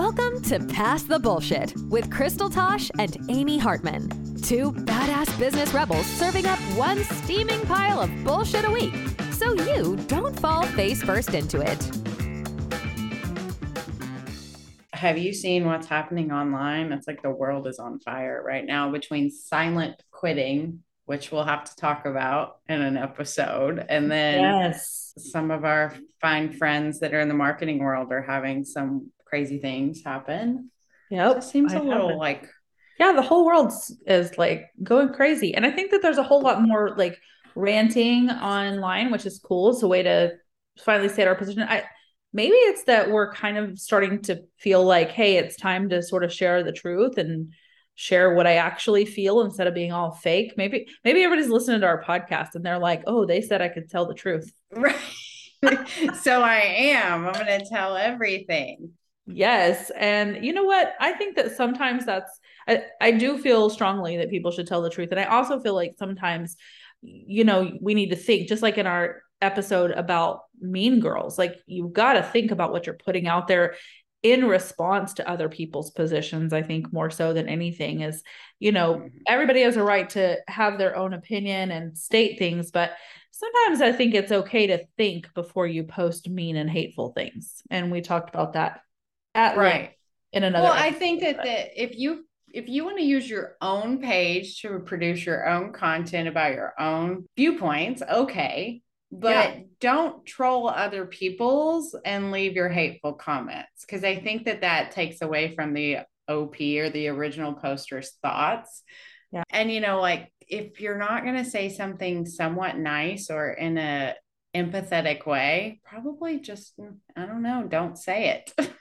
Welcome to Pass the Bullshit with Crystal Tosh and Amy Hartman. Two badass business rebels serving up one steaming pile of bullshit a week so you don't fall face first into it. Have you seen what's happening online? It's like the world is on fire right now between silent quitting, which we'll have to talk about in an episode, and then Yes. some of our fine friends that are in the marketing world are having some crazy things happen. Yep. It seems I a little haven't. like yeah, the whole world is like going crazy. And I think that there's a whole lot more like ranting online, which is cool. It's a way to finally state our position. I maybe it's that we're kind of starting to feel like, hey, it's time to sort of share the truth and share what I actually feel instead of being all fake. Maybe maybe everybody's listening to our podcast and they're like, oh, they said I could tell the truth. right. so I am. I'm going to tell everything. Yes. And you know what? I think that sometimes that's, I, I do feel strongly that people should tell the truth. And I also feel like sometimes, you know, we need to think, just like in our episode about mean girls, like you've got to think about what you're putting out there in response to other people's positions. I think more so than anything is, you know, Mhm. everybody has a right to have their own opinion and state things, but sometimes I think it's okay to think before you post mean and hateful things. And we talked about that at Right. in another. Well, I think that, that if you if you want to use your own page to produce your own content about your own viewpoints, okay. But Yeah. don't troll other people's and leave your hateful comments because I think that that takes away from the OP or the original poster's thoughts. Yeah. And you know, like if you're not going to say something somewhat nice or in a empathetic way, probably just mm, I don't know, don't say it.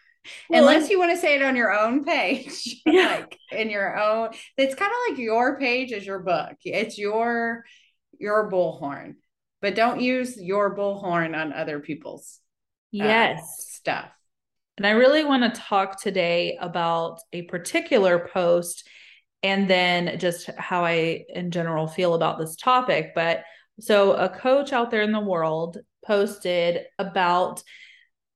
Well, Unless you want to say it on your own page, Yeah. like in your own. It's kind of like your page is your book. It's your your bullhorn, but don't use your bullhorn on other people's uh, yes. stuff. And I really want to talk today about a particular post and then just how I, in general, feel about this topic. But so, a coach out there in the world posted about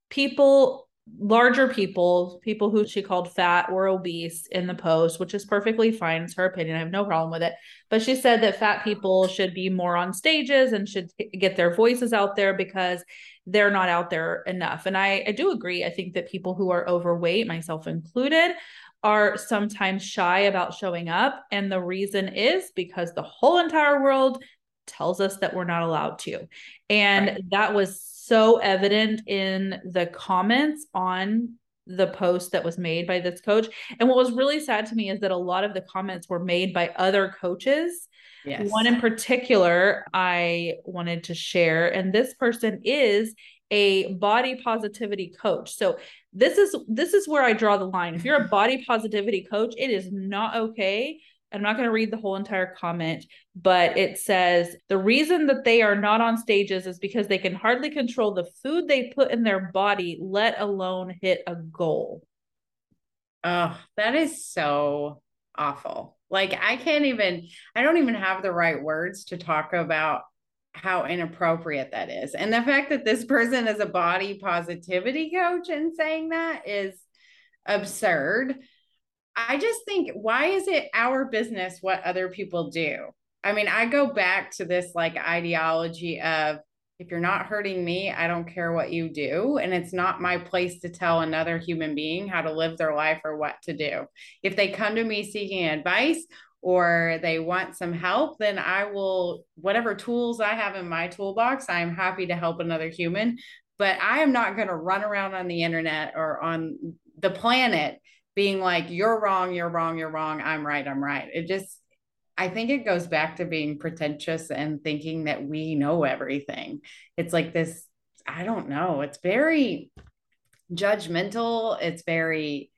people, larger people, people who she called fat or obese in the post, which is perfectly fine. It's her opinion. I have no problem with it. But she said that fat people should be more on stages and should get their voices out there because they're not out there enough. And I, I do agree. I think that people who are overweight, myself included, are sometimes shy about showing up. And the reason is because the whole entire world tells us that we're not allowed to. And Right. that was so evident in the comments on the post that was made by this coach. And what was really sad to me is that a lot of the comments were made by other coaches Yes. one in particular I wanted to share, and this person is a body positivity coach. So this is this is where I draw the line. If you're a body positivity coach, it is not okay. I'm not going to read the whole entire comment, but it says the reason that they are not on stages is because they can hardly control the food they put in their body, let alone hit a goal. Oh, that is so awful. Like I can't even I don't even have the right words to talk about how inappropriate that is. And the fact that this person is a body positivity coach and saying that is absurd. I just think why is it our business what other people do? I mean, I go back to this like ideology of if you're not hurting me, I don't care what you do. And it's not my place to tell another human being how to live their life or what to do. If they come to me seeking advice or they want some help, then I will, whatever tools I have in my toolbox, I'm happy to help another human. But I am not going to run around on the internet or on the planet being like, you're wrong, you're wrong, you're wrong, I'm right, I'm right. It just, I think it goes back to being pretentious and thinking that we know everything. It's like this, I don't know, it's very judgmental. It's very,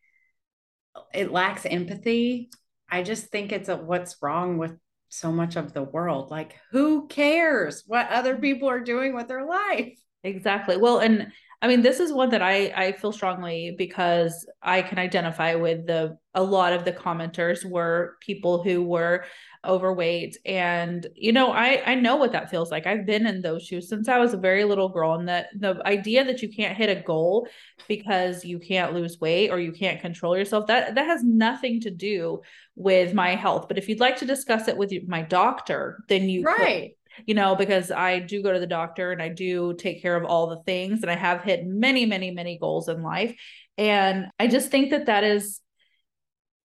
it lacks empathy. I just think it's a what's wrong with so much of the world. Like, who cares what other people are doing with their life? Exactly. Well, and I mean, this is one that I I feel strongly because I can identify with the a lot of the commenters were people who were overweight and you know I I know what that feels like. I've been in those shoes since I was a very little girl and that the idea that you can't hit a goal because you can't lose weight or you can't control yourself that that has nothing to do with my health. But if you'd like to discuss it with my doctor, then you right. Could you know, because I do go to the doctor and I do take care of all the things and I have hit many, many, many goals in life. And I just think that that is,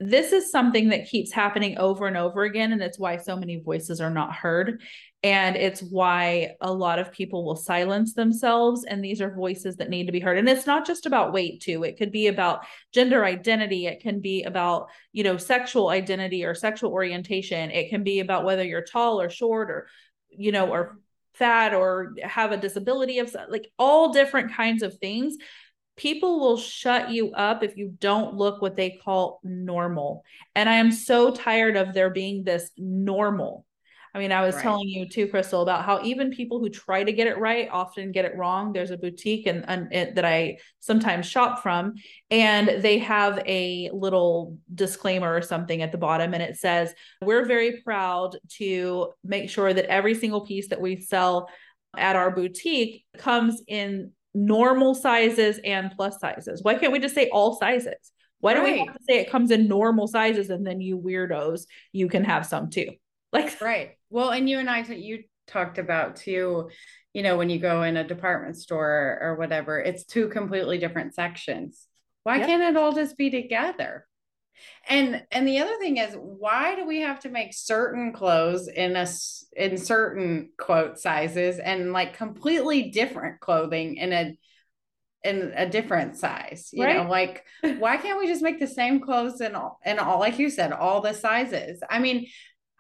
this is something that keeps happening over and over again. And it's why so many voices are not heard. And it's why a lot of people will silence themselves. And these are voices that need to be heard. And it's not just about weight, too. It could be about gender identity. It can be about, you know, sexual identity or sexual orientation. It can be about whether you're tall or short or you know, or fat or have a disability of like all different kinds of things people will shut you up if you don't look what they call normal. And i am so tired of there being this normal I mean, I was right. telling you too, Crystal, about how even people who try to get it right often get it wrong. There's a boutique and, and it, that I sometimes shop from, and they have a little disclaimer or something at the bottom, and it says, "We're very proud to make sure that every single piece that we sell at our boutique comes in normal sizes and plus sizes. Why can't we just say all sizes?" Why right. do we have to say it comes in normal sizes and then you weirdos, you can have some too? Like, right. Well, and you and I, you talked about too, you know, when you go in a department store or whatever, it's two completely different sections. Why yep. can't it all just be together? And and the other thing is, why do we have to make certain clothes in a in certain quote sizes and like completely different clothing in a in a different size you right. know like why can't we just make the same clothes in all and all like you said all the sizes i mean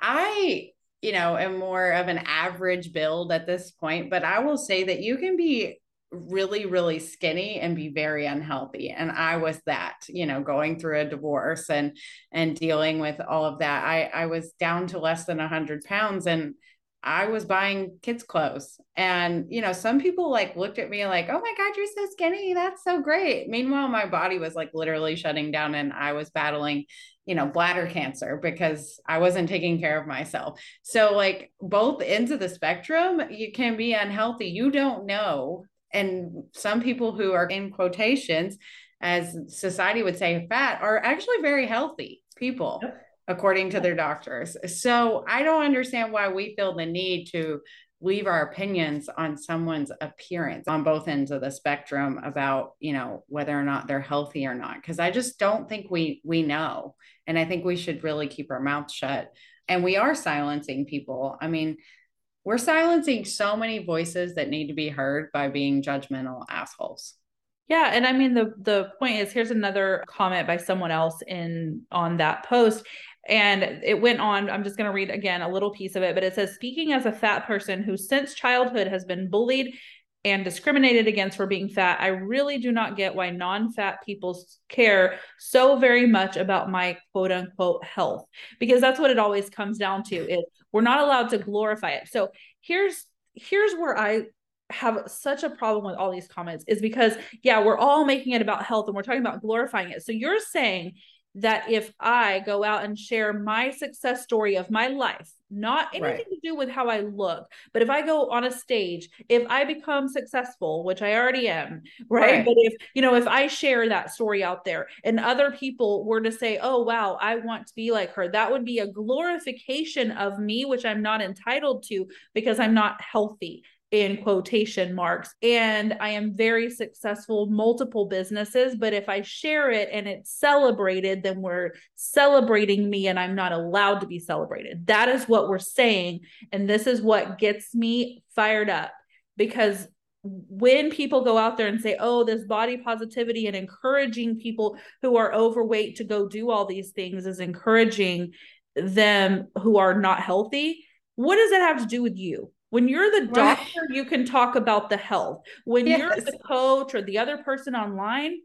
I, you know, am more of an average build at this point, but I will say that you can be really really skinny and be very unhealthy and i was that you know going through a divorce and and dealing with all of that i i was down to less than 100 pounds and I was buying kids' clothes. And, you know, some people like looked at me like, oh my God, you're so skinny. That's so great. Meanwhile, my body was like literally shutting down and I was battling, you know, bladder cancer because I wasn't taking care of myself. So, like, both ends of the spectrum, you can be unhealthy. You don't know. And some people who are in quotations, as society would say, fat, are actually very healthy people. Yep according to their doctors. So I don't understand why we feel the need to leave our opinions on someone's appearance on both ends of the spectrum about, you know, whether or not they're healthy or not because I just don't think we we know. And I think we should really keep our mouths shut. And we are silencing people. I mean, we're silencing so many voices that need to be heard by being judgmental assholes. Yeah, and I mean the the point is here's another comment by someone else in on that post and it went on. I'm just going to read again a little piece of it, but it says, speaking as a fat person who since childhood has been bullied and discriminated against for being fat, I really do not get why non fat people care so very much about my quote unquote health, because that's what it always comes down to is we're not allowed to glorify it. So here's here's where I have such a problem with all these comments is because yeah we're all making it about health and we're talking about glorifying it so you're saying that if I go out and share my success story of my life, not anything right. to do with how I look, but if I go on a stage, if I become successful, which I already am, right? right? But if, you know, if I share that story out there and other people were to say, oh, wow, I want to be like her, that would be a glorification of me, which I'm not entitled to because I'm not healthy in quotation marks. And i am very successful multiple businesses but if i share it and it's celebrated then we're celebrating me and i'm not allowed to be celebrated. That is what we're saying. And this is what gets me fired up. Because when people go out there and say oh this body positivity and encouraging people who are overweight to go do all these things is encouraging them who are not healthy what does that have to do with you when you're the doctor, right. you can talk about the health. When yes. you're the coach or the other person online,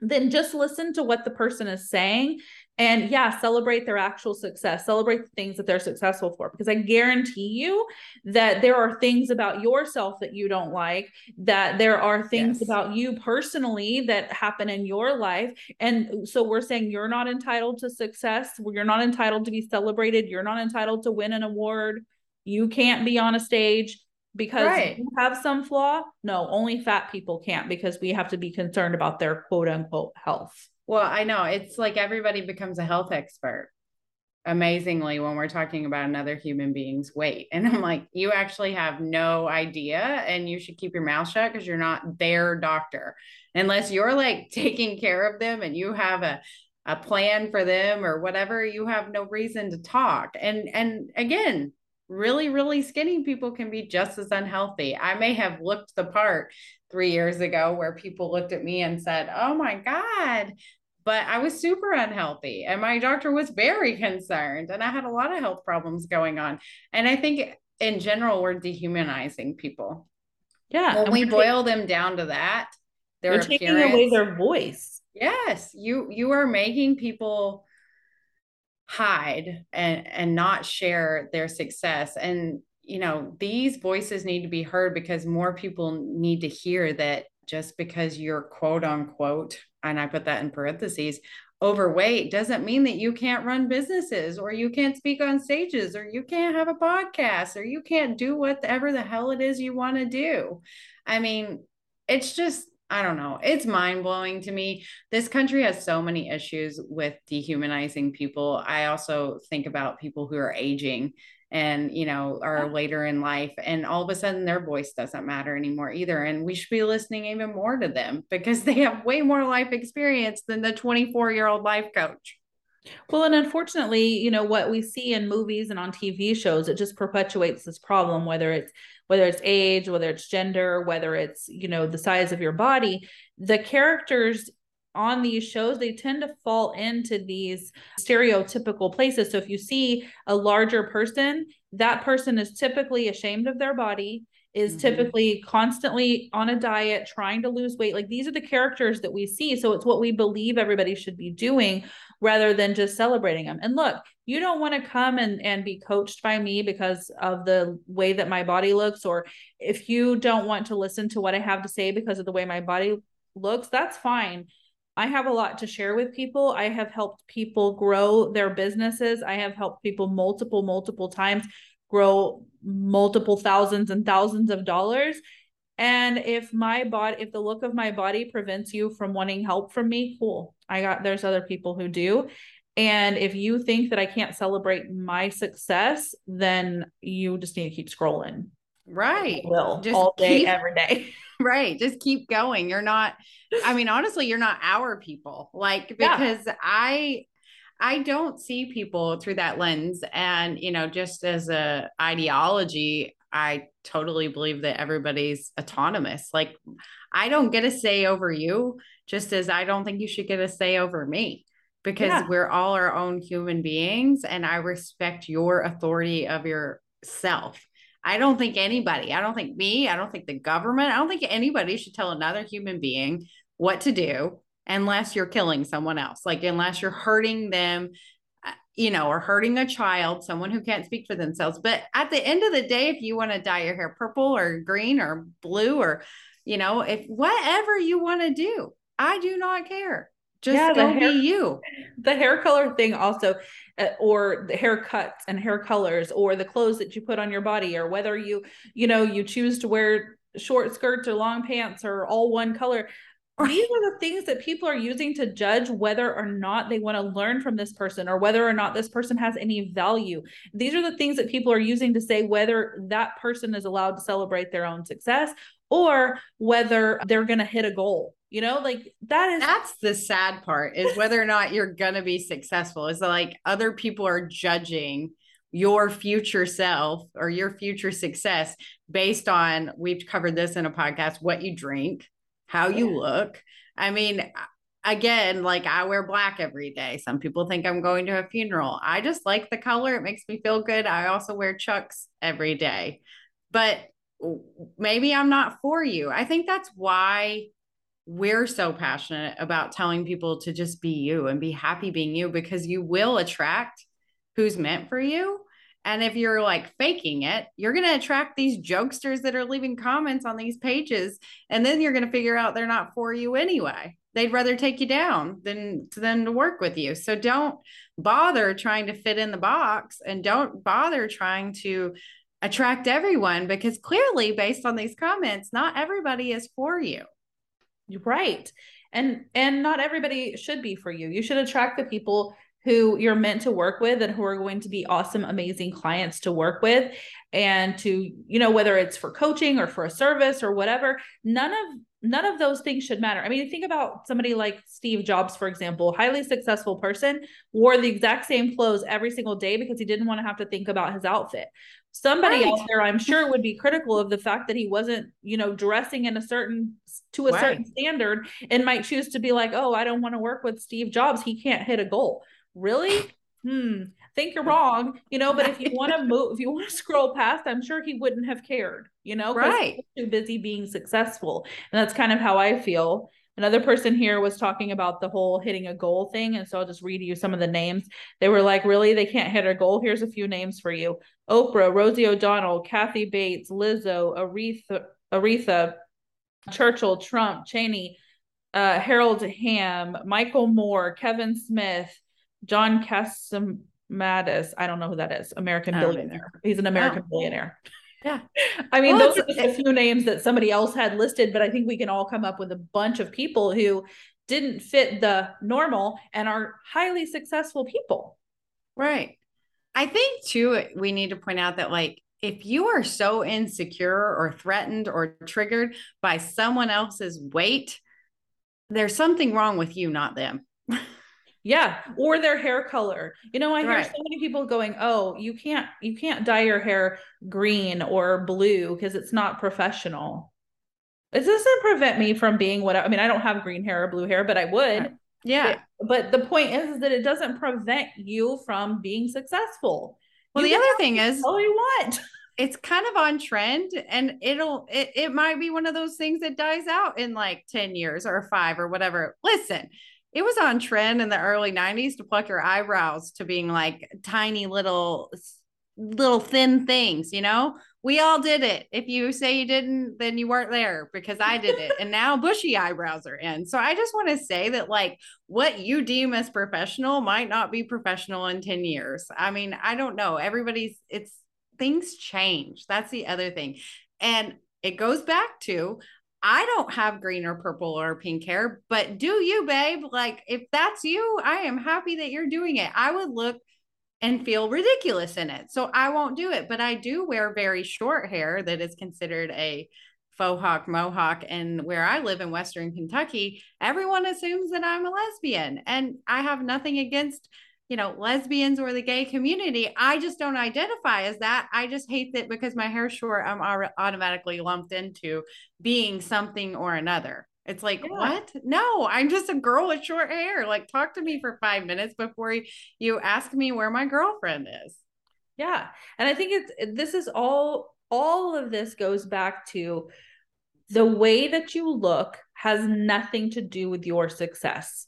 then just listen to what the person is saying and yeah, celebrate their actual success, celebrate the things that they're successful for. Because I guarantee you that there are things about yourself that you don't like, that there are things yes. about you personally that happen in your life. And so we're saying you're not entitled to success, you're not entitled to be celebrated, you're not entitled to win an award, you can't be on a stage because right. you have some flaw. No, only fat people can't because we have to be concerned about their quote unquote health. Well, I know it's like everybody becomes a health expert amazingly when we're talking about another human being's weight. And I'm like, you actually have no idea and you should keep your mouth shut because you're not their doctor. Unless you're like taking care of them and you have a a plan for them or whatever, you have no reason to talk. And and again, really really skinny people can be just as unhealthy. I may have looked the part 3 years ago where people looked at me and said, "Oh my god, but I was super unhealthy and my doctor was very concerned and I had a lot of health problems going on. And I think in general, we're dehumanizing people. Yeah. When we boil them down to that, they're taking away their voice. Yes. You you are making people hide and and not share their success. And you know, these voices need to be heard because more people need to hear that just because you're quote unquote and I put that in parentheses, overweight doesn't mean that you can't run businesses or you can't speak on stages or you can't have a podcast or you can't do whatever the hell it is you want to do. I mean, it's just, I don't know. It's mind blowing to me. This country has so many issues with dehumanizing people. I also think about people who are aging and you know are later in life and all of a sudden their voice doesn't matter anymore either and we should be listening even more to them because they have way more life experience than the 24 year old life coach well and unfortunately you know what we see in movies and on tv shows it just perpetuates this problem whether it's whether it's age whether it's gender whether it's you know the size of your body the characters on these shows, they tend to fall into these stereotypical places. So if you see a larger person, that person is typically ashamed of their body, is mm-hmm. typically constantly on a diet, trying to lose weight. Like these are the characters that we see. So it's what we believe everybody should be doing rather than just celebrating them. And look, you don't want to come and, and be coached by me because of the way that my body looks, or if you don't want to listen to what I have to say because of the way my body looks, that's fine. I have a lot to share with people. I have helped people grow their businesses. I have helped people multiple, multiple times grow multiple thousands and thousands of dollars. And if my body, if the look of my body prevents you from wanting help from me, cool. I got, there's other people who do. And if you think that I can't celebrate my success, then you just need to keep scrolling. Right. I will just all day, keep, every day. right. Just keep going. You're not, I mean, honestly, you're not our people. Like, because yeah. I, I don't see people through that lens. And, you know, just as a ideology, I totally believe that everybody's autonomous. Like, I don't get a say over you, just as I don't think you should get a say over me because yeah. we're all our own human beings. And I respect your authority of yourself. I don't think anybody, I don't think me, I don't think the government, I don't think anybody should tell another human being what to do unless you're killing someone else. Like, unless you're hurting them, uh, you know, or hurting a child, someone who can't speak for themselves. But at the end of the day, if you want to dye your hair purple or green or blue or, you know, if whatever you want to do, I do not care. Just yeah, go hair, be you. The hair color thing also, uh, or the haircuts and hair colors, or the clothes that you put on your body, or whether you, you know, you choose to wear short skirts or long pants or all one color. These are the things that people are using to judge whether or not they want to learn from this person or whether or not this person has any value. These are the things that people are using to say whether that person is allowed to celebrate their own success or whether they're going to hit a goal you know like that is that's the sad part is whether or not you're going to be successful is like other people are judging your future self or your future success based on we've covered this in a podcast what you drink how you look. I mean again like i wear black every day. Some people think i'm going to a funeral. I just like the color. It makes me feel good. I also wear chucks every day. But maybe i'm not for you. I think that's why we're so passionate about telling people to just be you and be happy being you because you will attract who's meant for you. And if you're like faking it, you're going to attract these jokesters that are leaving comments on these pages. And then you're going to figure out they're not for you anyway. They'd rather take you down than, than to work with you. So don't bother trying to fit in the box and don't bother trying to attract everyone because clearly, based on these comments, not everybody is for you. Right. And and not everybody should be for you. You should attract the people who you're meant to work with and who are going to be awesome amazing clients to work with and to you know whether it's for coaching or for a service or whatever none of none of those things should matter i mean think about somebody like steve jobs for example highly successful person wore the exact same clothes every single day because he didn't want to have to think about his outfit somebody right. out there i'm sure would be critical of the fact that he wasn't you know dressing in a certain to a right. certain standard and might choose to be like oh i don't want to work with steve jobs. He can't hit a goal. Really? Hmm. Think you're wrong you know but if you want to move if you want to scroll past i'm sure he wouldn't have cared you know right. too busy being successful. And that's kind of how i feel another person here was talking about the whole hitting a goal thing and so i'll just read you some of the names they were like really they can't hit a goal here's a few names for you oprah rosie o'donnell kathy bates lizzo aretha aretha churchill trump cheney uh, harold hamm michael moore kevin smith John Catsimatidis. I don't know who that is. American billionaire. He's an American oh. billionaire. Yeah. I mean, well, those are just a few names that somebody else had listed, but I think we can all come up with a bunch of people who didn't fit the normal and are highly successful people. Right. I think too, we need to point out that like if you are so insecure or threatened or triggered by someone else's weight, there's something wrong with you, not them. Yeah, or their hair color. You know, I hear so many people going, "Oh, you can't you can't dye your hair green or blue because it's not professional." It doesn't prevent me from being what I, I mean. I don't have green hair or blue hair, but I would. Yeah. But, but the point is, is that it doesn't prevent you from being successful. Well, you the other thing is, all you want. It's kind of on trend, and it'll it, it might be one of those things that dies out in like ten years or five or whatever. Listen, it was on trend in the early 90s to pluck your eyebrows to being like tiny little little thin things you know? We all did it. If you say you didn't then you weren't there because i did it. And now bushy eyebrows are in. So i just want to say that like what you deem as professional might not be professional in 10 years. I mean i don't know. Everybody's it's things change. That's the other thing. And it goes back to I don't have green or purple or pink hair, but do you, babe? Like, if that's you, I am happy that you're doing it. I would look and feel ridiculous in it. So I won't do it. But I do wear very short hair that is considered a faux hawk mohawk. And where I live in Western Kentucky, everyone assumes that I'm a lesbian. And I have nothing against you know, lesbians or the gay community. I just don't identify as that. I just hate that because my hair's short, I'm automatically lumped into being something or another. It's like, yeah. what? No, I'm just a girl with short hair. Like, talk to me for five minutes before you ask me where my girlfriend is. Yeah. And I think it's this is all, all of this goes back to the way that you look has nothing to do with your success.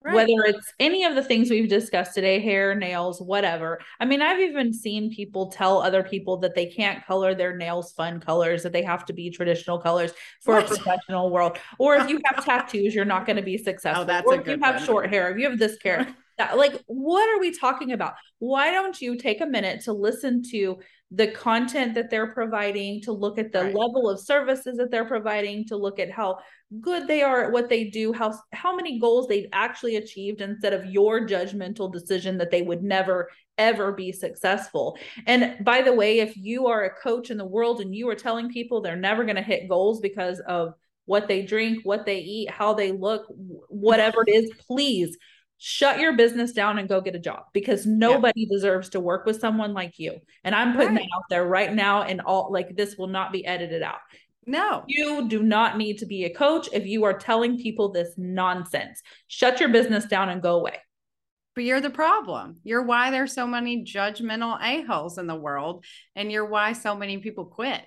Right. Whether it's any of the things we've discussed today, hair, nails, whatever. I mean, I've even seen people tell other people that they can't color their nails fun colors, that they have to be traditional colors for what? a professional world. Or if you have tattoos, you're not going to be oh, successful. Oh, that's or if you have one. short hair, if you have this hair, that, like, what are we talking about? Why don't you take a minute to listen to the content that they're providing, to look at the right. level of services that they're providing, to look at how good they are at what they do, how how many goals they've actually achieved instead of your judgmental decision that they would never ever be successful. And by the way, if you are a coach in the world and you are telling people they're never going to hit goals because of what they drink, what they eat, how they look, whatever it is, please shut your business down and go get a job because nobody yeah. deserves to work with someone like you. And I'm putting right. that out there right now and all like this will not be edited out. No. You do not need to be a coach if you are telling people this nonsense. Shut your business down and go away. But you're the problem. You're why there's so many judgmental a-holes in the world and you're why so many people quit.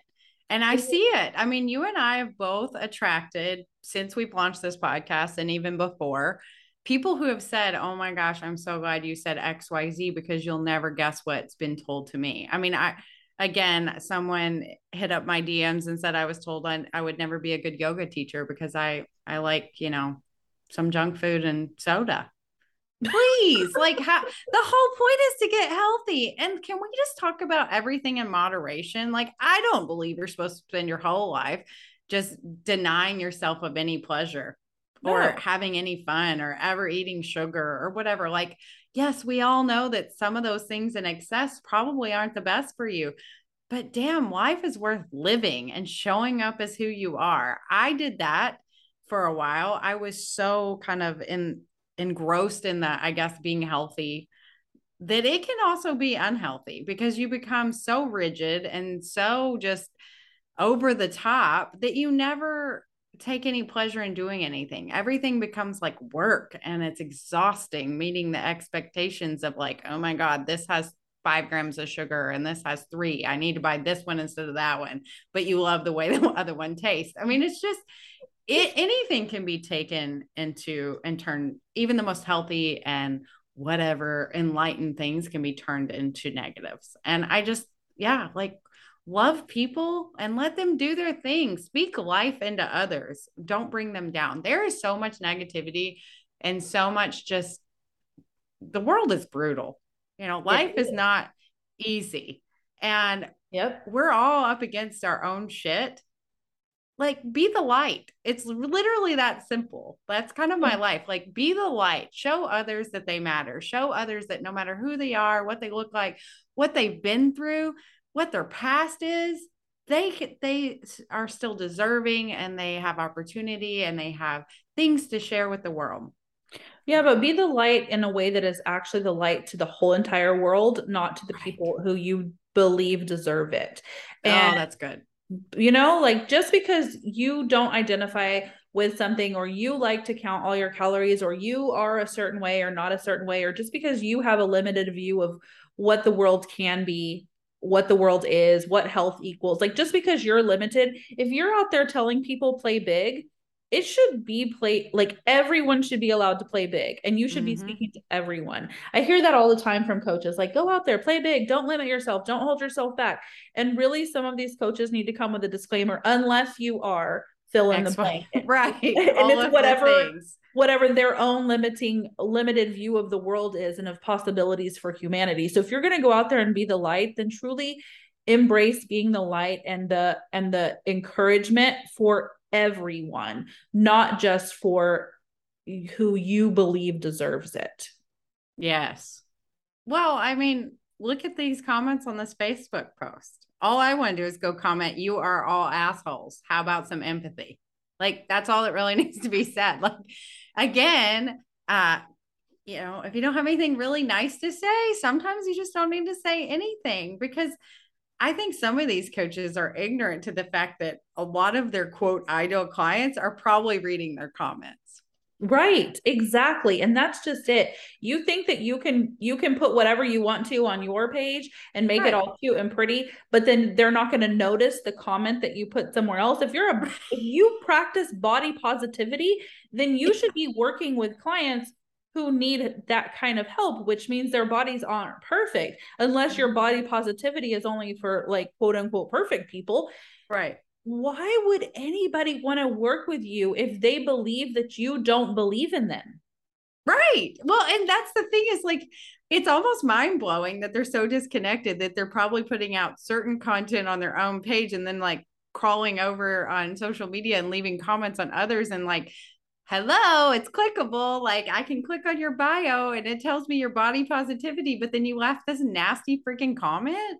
And I see it. I mean, you and I have both attracted since we've launched this podcast and even before people who have said, Oh my gosh, I'm so glad you said XYZ because you'll never guess what's been told to me. I mean, I, again, someone hit up my DMs and said I was told I, I would never be a good yoga teacher because I, I like, you know, some junk food and soda. Please, like how the whole point is to get healthy. And can we just talk about everything in moderation? Like, I don't believe you're supposed to spend your whole life just denying yourself of any pleasure no. or having any fun or ever eating sugar or whatever. Like, yes, we all know that some of those things in excess probably aren't the best for you. But damn, life is worth living and showing up as who you are. I did that for a while. I was so kind of in engrossed in that, I guess, being healthy that it can also be unhealthy because you become so rigid and so just over the top that you never take any pleasure in doing anything. Everything becomes like work and it's exhausting meeting the expectations of like, oh my God, this has five grams of sugar and this has three. I need to buy this one instead of that one. But you love the way the other one tastes. I mean, it's just it, anything can be taken into and turned even the most healthy and whatever enlightened things can be turned into negatives. And I just, yeah, like love people and let them do their thing. Speak life into others. Don't bring them down. There is so much negativity and so much just the world is brutal. You know, life is not easy. And yep, we're all up against our own shit. Like be the light. It's literally that simple. That's kind of my mm-hmm. life. Like be the light. Show others that they matter. Show others that no matter who they are, what they look like, what they've been through, what their past is they they are still deserving and they have opportunity and they have things to share with the world. Yeah but be the light in a way that is actually the light to the whole entire world not to the right. people who you believe deserve it. Oh, and oh that's good. you know like just because you don't identify with something or you like to count all your calories or you are a certain way or not a certain way or just because you have a limited view of what the world can be what the world is, what health equals. Like just because you're limited, if you're out there telling people play big, it should be play like everyone should be allowed to play big and you should mm-hmm. be speaking to everyone. I hear that all the time from coaches like go out there, play big, don't limit yourself, don't hold yourself back. And really some of these coaches need to come with a disclaimer unless you are fill in the blank. Right. and it's whatever whatever their own limiting limited view of the world is and of possibilities for humanity. So if you're going to go out there and be the light then truly embrace being the light and the and the encouragement for everyone not just for who you believe deserves it. Yes. Well i mean look at these comments on this facebook post all i want to do is go comment you are all assholes. How about some empathy? Like that's all that really needs to be said. Like again, uh, you know, if you don't have anything really nice to say, sometimes you just don't need to say anything because I think some of these coaches are ignorant to the fact that a lot of their quote ideal clients are probably reading their comments. Right, exactly. And that's just it. You think that you can you can put whatever you want to on your page and make right. it all cute and pretty, but then they're not going to notice the comment that you put somewhere else. If you're a if you practice body positivity, then you should be working with clients who need that kind of help, which means their bodies aren't perfect unless your body positivity is only for like quote unquote perfect people. Right why would anybody want to work with you if they believe that you don't believe in them? Right. Well, and that's the thing is like, it's almost mind blowing that they're so disconnected that they're probably putting out certain content on their own page and then like crawling over on social media and leaving comments on others and like, hello, it's clickable. Like I can click on your bio and it tells me your body positivity, but then you left this nasty freaking comment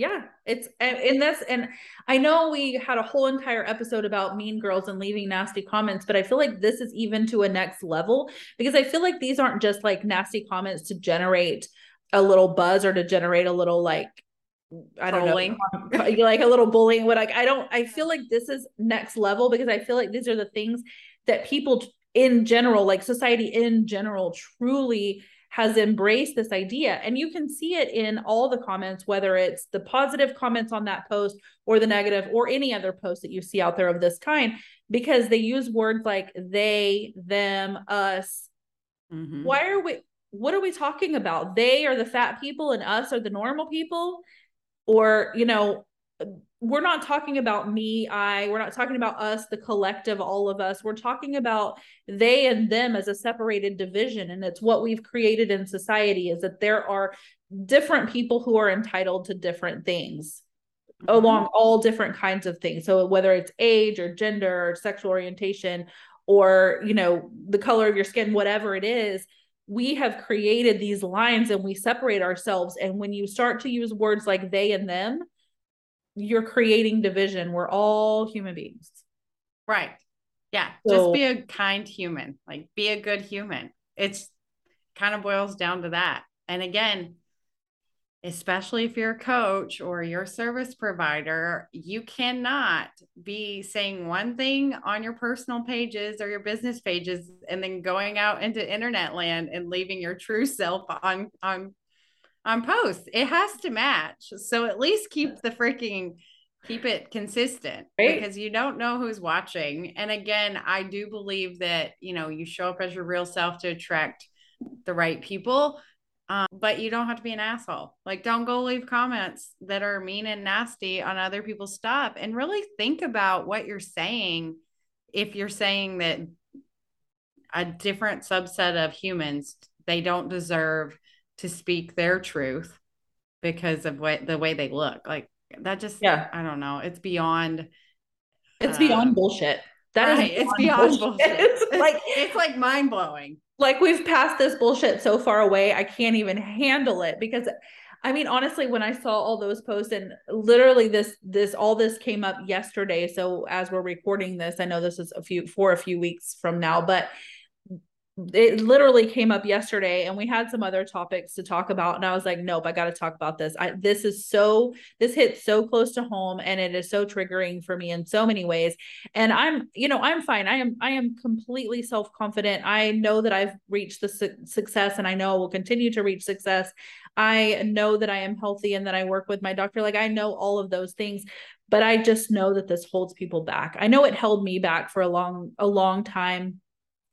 yeah it's and, this and i know we had a whole entire episode about mean girls and leaving nasty comments but i feel like this is even to a next level because i feel like these aren't just like nasty comments to generate a little buzz or to generate a little like I don't bullying. know, like a little bullying. What like I don't, I feel like this is next level because I feel like these are the things that people in general, like society in general, truly has embraced this idea. And you can see it in all the comments, whether it's the positive comments on that post or the negative or any other post that you see out there of this kind, because they use words like they, them, us. Mm-hmm. Why are we? What are we talking about? They are the fat people and us are the normal people? Or, you know, we're not talking about me, I, we're not talking about us, the collective, all of us. We're talking about they and them as a separated division. And it's what we've created in society is that there are different people who are entitled to different things mm-hmm. along all different kinds of things. So whether it's age or gender or sexual orientation or, you know, the color of your skin, whatever it is, we have created these lines and we separate ourselves. And when you start to use words like they and them, you're creating division. We're all human beings. Right. Yeah. So, just be a kind human. Like be a good human. It's kind of boils down to that. And again, especially if you're a coach or your service provider, you cannot be saying one thing on your personal pages or your business pages and then going out into internet land and leaving your true self on on on posts. It has to match. So at least keep the freaking keep it consistent right. because you don't know who's watching. And again, I do believe that, you know, you show up as your real self to attract the right people. Um, but you don't have to be an asshole. Like, don't go leave comments that are mean and nasty on other people's stuff and really think about what you're saying. If you're saying that a different subset of humans, they don't deserve to speak their truth because of what the way they look. Like that just yeah, I don't know. It's beyond it's beyond um, bullshit. That right, is beyond it's beyond bullshit. bullshit. it's like it's like mind blowing. Like we've passed this bullshit so far away, I can't even handle it because I mean honestly when I saw all those posts and literally this this all this came up yesterday so as we're recording this I know this is a few for a few weeks from now but it literally came up yesterday and we had some other topics to talk about and i was like nope i got to talk about this. I, this is so this hits so close to home and it is so triggering for me in so many ways. And i'm you know i'm fine. I am i am completely self-confident. I know that i've reached the su- success and i know i will continue to reach success. I know that i am healthy and that i work with my doctor. Like i know all of those things but i just know that this holds people back. I know it held me back for a long a long time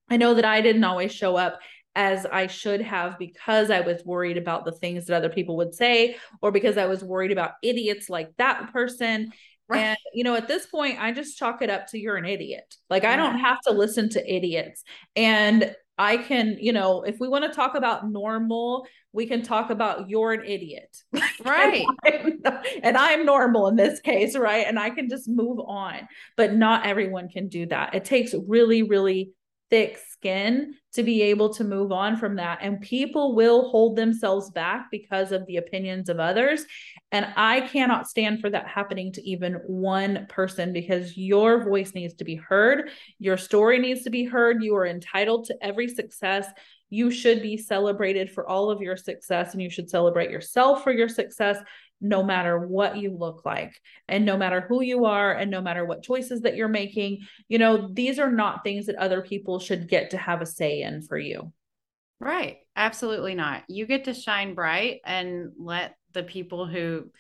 I know that I didn't always show up as I should have because I was worried about the things that other people would say or because I was worried about idiots like that person. Right. And, you know, at this point, I just chalk it up to you're an idiot. Like, I don't have to listen to idiots. And I can, you know, if we want to talk about normal, we can talk about you're an idiot. Right. and, I'm, and I'm normal in this case, right? And I can just move on. But not everyone can do that. It takes really, really thick skin to be able to move on from that. And people will hold themselves back because of the opinions of others. And I cannot stand for that happening to even one person because your voice needs to be heard. Your story needs to be heard. You are entitled to every success. You should be celebrated for all of your success and you should celebrate yourself for your success no matter what you look like and no matter who you are and no matter what choices that you're making you know these are not things that other people should get to have a say in for you. Right. Absolutely not. You get to shine bright and let the people who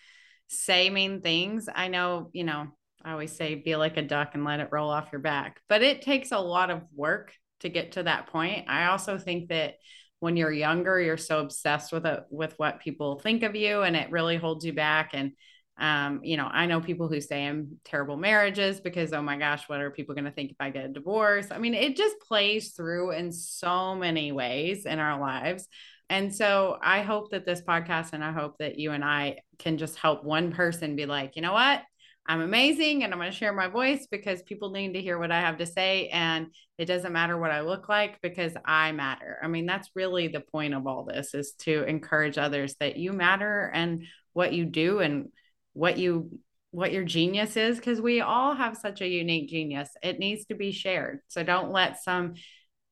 say mean things i know you know i always say be like a duck and let it roll off your back. But it takes a lot of work to get to that point. I also think that when you're younger you're so obsessed with it with what people think of you and it really holds you back and um, you know i know people who say i'm terrible marriages because oh my gosh what are people going to think if i get a divorce? I mean it just plays through in so many ways in our lives. And so i hope that this podcast and i hope that you and i can just help one person be like you know what I'm amazing and I'm going to share my voice because people need to hear what I have to say. And it doesn't matter what I look like because I matter. I mean, that's really the point of all this is to encourage others that you matter and what you do and what you what your genius is because we all have such a unique genius. It needs to be shared. So don't let some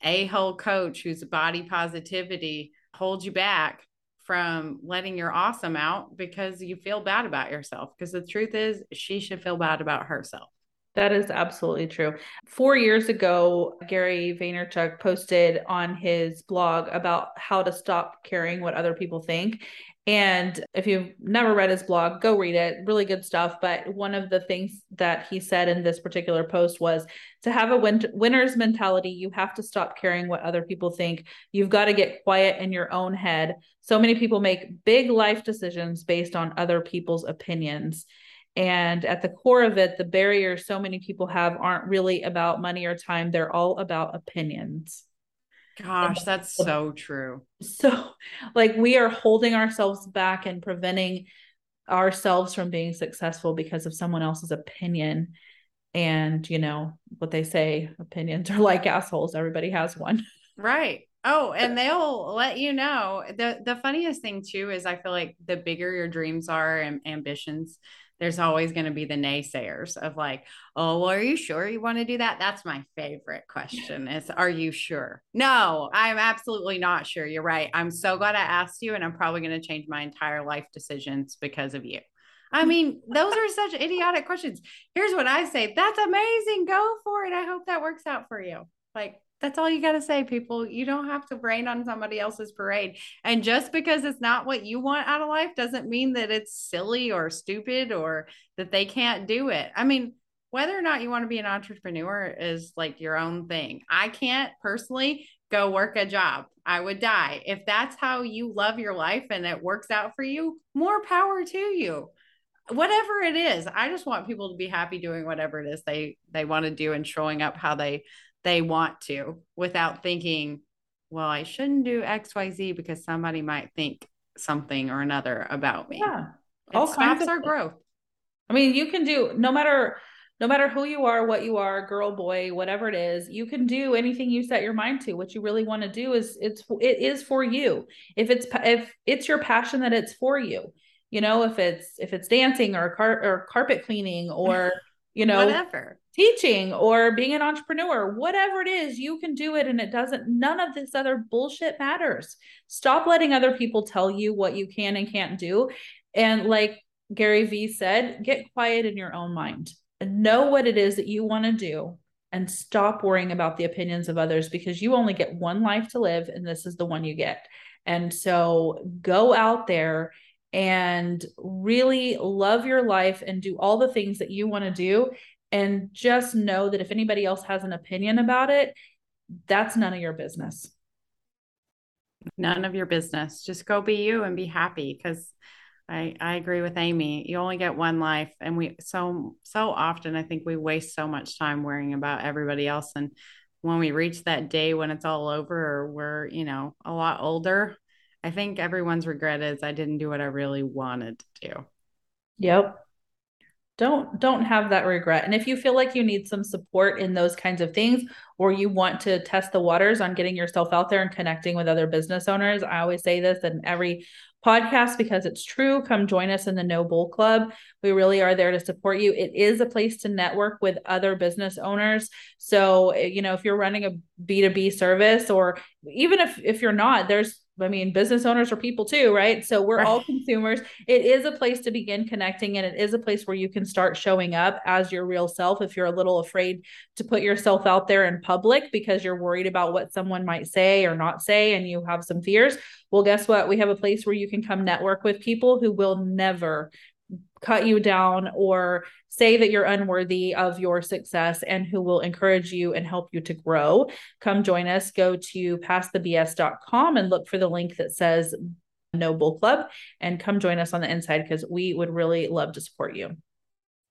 a-hole coach whose body positivity hold you back from letting your awesome out because you feel bad about yourself. Because the truth is, she should feel bad about herself. That is absolutely true. Four years ago, Gary Vaynerchuk posted on his blog about how to stop caring what other people think. And if you've never read his blog, go read it. Really good stuff. But one of the things that he said in this particular post was to have a win- winner's mentality, you have to stop caring what other people think. You've got to get quiet in your own head. So many people make big life decisions based on other people's opinions. And at the core of it, the barriers so many people have aren't really about money or time, they're all about opinions. Gosh, that's so true. So, like, we are holding ourselves back and preventing ourselves from being successful because of someone else's opinion. And, you know, what they say opinions are like assholes. Everybody has one. Right. Oh, and they'll let you know. The the funniest thing too is I feel like the bigger your dreams are and ambitions, there's always going to be the naysayers of like, oh, well, are you sure you want to do that? That's my favorite question is, are you sure? No, I'm absolutely not sure. You're right. I'm so glad I asked you, and I'm probably going to change my entire life decisions because of you. I mean, those are such idiotic questions. Here's what I say that's amazing. Go for it. I hope that works out for you. Like, that's all you got to say, people. You don't have to rain on somebody else's parade. And just because it's not what you want out of life doesn't mean that it's silly or stupid or that they can't do it. I mean, whether or not you want to be an entrepreneur is like your own thing. I can't personally go work a job. I would die. If that's how you love your life and it works out for you, more power to you whatever it is i just want people to be happy doing whatever it is they they want to do and showing up how they they want to without thinking, well, I shouldn't do XYZ because somebody might think something or another about me. Yeah. It All stops our growth. I mean, you can do no matter no matter who you are, what you are, girl, boy, whatever it is, you can do anything you set your mind to. What you really want to do is it's it is for you. If it's if it's your passion that it's for you. You know, if it's if it's dancing or car or carpet cleaning or you know whatever teaching or being an entrepreneur whatever it is you can do it and it doesn't none of this other bullshit matters. Stop letting other people tell you what you can and can't do. And like gary vee said get quiet in your own mind. And know what it is that you want to do and stop worrying about the opinions of others because you only get one life to live and this is the one you get. And so go out there and really love your life and do all the things that you want to do. And just know that if anybody else has an opinion about it, that's none of your business. None of your business. Just go be you and be happy because I, I agree with Amy. You only get one life. And we so so often I think we waste so much time worrying about everybody else. And when we reach that day when it's all over or we're, you know, a lot older, I think everyone's regret is I didn't do what I really wanted to do. Yep. Don't don't have that regret. And if you feel like you need some support in those kinds of things or you want to test the waters on getting yourself out there and connecting with other business owners, I always say this in every podcast because it's true. Come join us in the No Bull Club. We really are there to support you. It is a place to network with other business owners. So, eh, you know, if you're running a B2B service or even if if you're not, there's I mean, business owners are people too, right? So we're right. all consumers. It is a place to begin connecting, and it is a place where you can start showing up as your real self if you're a little afraid to put yourself out there in public because you're worried about what someone might say or not say, and you have some fears. Well, guess what? We have a place where you can come network with people who will never cut you down or say that you're unworthy of your success and who will encourage you and help you to grow. Come join us. Go to passthebs.com and look for the link that says No Bull Club and come join us on the inside because we would really love to support you.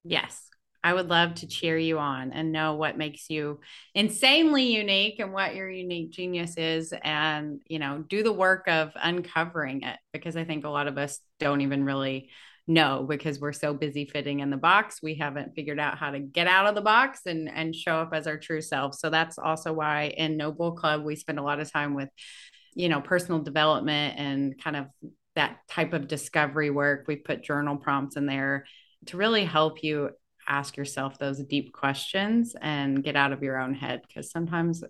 Yes. I would love to cheer you on and know what makes you insanely unique and what your unique genius is and you know do the work of uncovering it because I think a lot of us don't even really no because we're so busy fitting in the box we haven't figured out how to get out of the box and and show up as our true self. So that's also why in No Bull Club we spend a lot of time with you know personal development and kind of that type of discovery work. We put journal prompts in there to really help you ask yourself those deep questions and get out of your own head because sometimes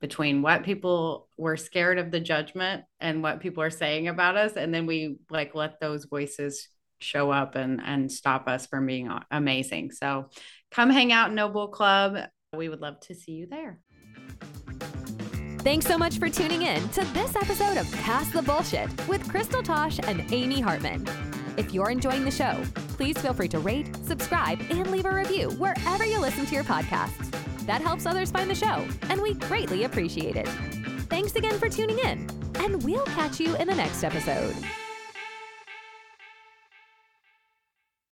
between what people were scared of the judgment and what people are saying about us and then we like let those voices show up and and stop us from being amazing. So come hang out in No Bull Club. We would love to see you there. Thanks so much for tuning in to this episode of Pass the Bullshit with Crystal Tosh and Amy Hartman. If you're enjoying the show, please feel free to rate, subscribe, and leave a review wherever you listen to your podcasts. That helps others find the show, and we greatly appreciate it. Thanks again for tuning in, and we'll catch you in the next episode.